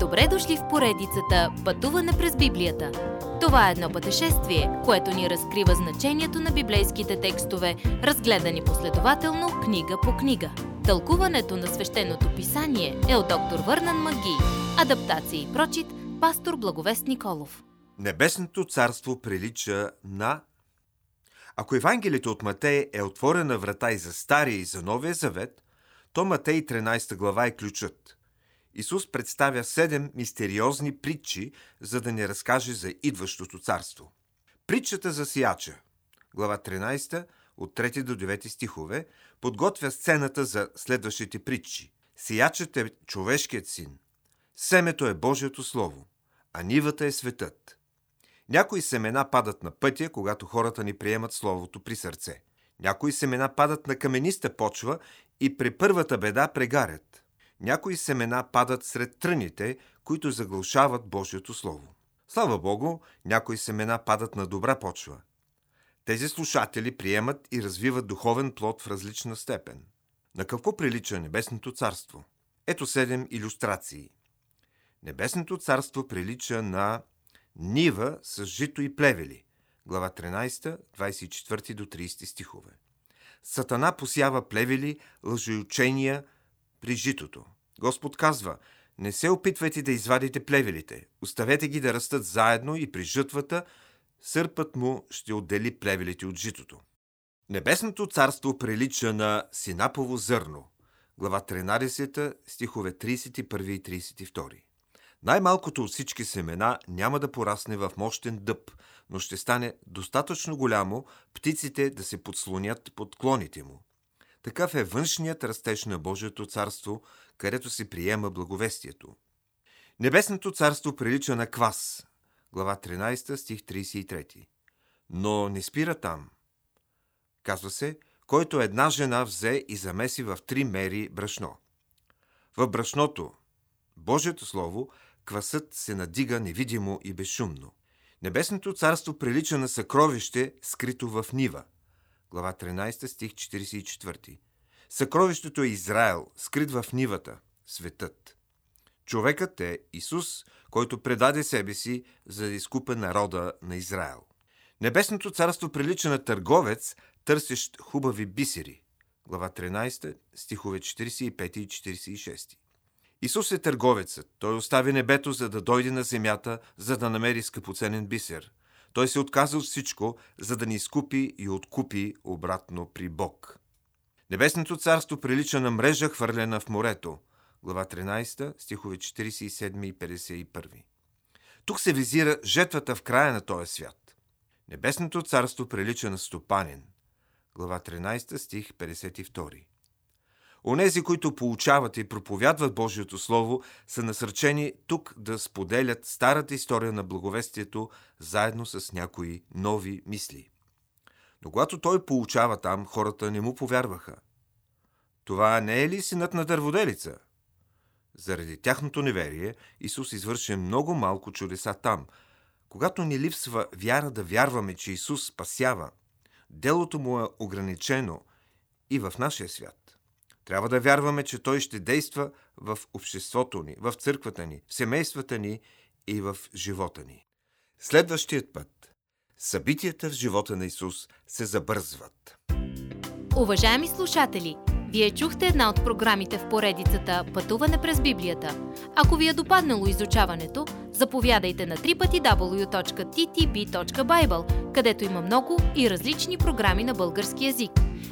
Добре дошли в поредицата Пътуване през Библията. Това е едно пътешествие, което ни разкрива значението на библейските текстове, разгледани последователно книга по книга. Тълкуването на свещеното писание е от доктор Върнан Маги. Адаптация и прочит, пастор Благовест Николов. Небесното царство прилича на... Ако Евангелието от Матей е отворена врата и за Стария и за Новия Завет, то Матей 13 глава е ключът – Исус представя седем мистериозни притчи, за да ни разкаже за идващото царство. Притчата за сияча, глава 13, от 3 до 9 стихове, подготвя сцената за следващите притчи. Сиячът е човешкият син. Семето е Божието Слово, а нивата е светът. Някои семена падат на пътя, когато хората ни приемат Словото при сърце. Някои семена падат на камениста почва и при първата беда прегарят. Някои семена падат сред тръните, които заглушават Божието Слово. Слава Богу, някои семена падат на добра почва. Тези слушатели приемат и развиват духовен плод в различна степен. На какво прилича Небесното царство? Ето седем иллюстрации. Небесното царство прилича на нива с жито и плевели. Глава 13, 24 до 30 стихове. Сатана посява плевели, лъжеучения, при житото. Господ казва, не се опитвайте да извадите плевелите, оставете ги да растат заедно и при жътвата сърпът му ще отдели плевелите от житото. Небесното царство прилича на синапово зърно. Глава 13, стихове 31 и 32. Най-малкото от всички семена няма да порасне в мощен дъб, но ще стане достатъчно голямо птиците да се подслонят под клоните му. Такъв е външният растеж на Божието царство, където се приема благовестието. Небесното царство прилича на квас. Глава 13, стих 33. Но не спира там. Казва се, който една жена взе и замеси в три мери брашно. В брашното, Божието Слово, квасът се надига невидимо и безшумно. Небесното царство прилича на съкровище, скрито в нива – глава 13, стих 44. Съкровището е Израел, скрит в нивата, светът. Човекът е Исус, който предаде себе си, за да изкупе народа на Израел. Небесното царство прилича на търговец, търсещ хубави бисери. Глава 13, стихове 45 и 46. Исус е търговецът. Той остави небето, за да дойде на земята, за да намери скъпоценен бисер. Той се отказа от всичко, за да ни изкупи и откупи обратно при Бог. Небесното царство прилича на мрежа, хвърлена в морето. Глава 13, стихове 47 и 51. Тук се визира жетвата в края на този свят. Небесното царство прилича на стопанин. Глава 13, стих 52. Онези, които получават и проповядват Божието Слово, са насърчени тук да споделят старата история на благовестието заедно с някои нови мисли. Но когато той получава там, хората не му повярваха. Това не е ли синът на дърводелица? Заради тяхното неверие, Исус извърши много малко чудеса там. Когато ни липсва вяра да вярваме, че Исус спасява, делото му е ограничено и в нашия свят. Трябва да вярваме, че Той ще действа в обществото ни, в църквата ни, в семействата ни и в живота ни. Следващият път. Събитията в живота на Исус се забързват. Уважаеми слушатели, вие чухте една от програмите в поредицата Пътуване през Библията. Ако ви е допаднало изучаването, заповядайте на www.ttb.bible, където има много и различни програми на български язик –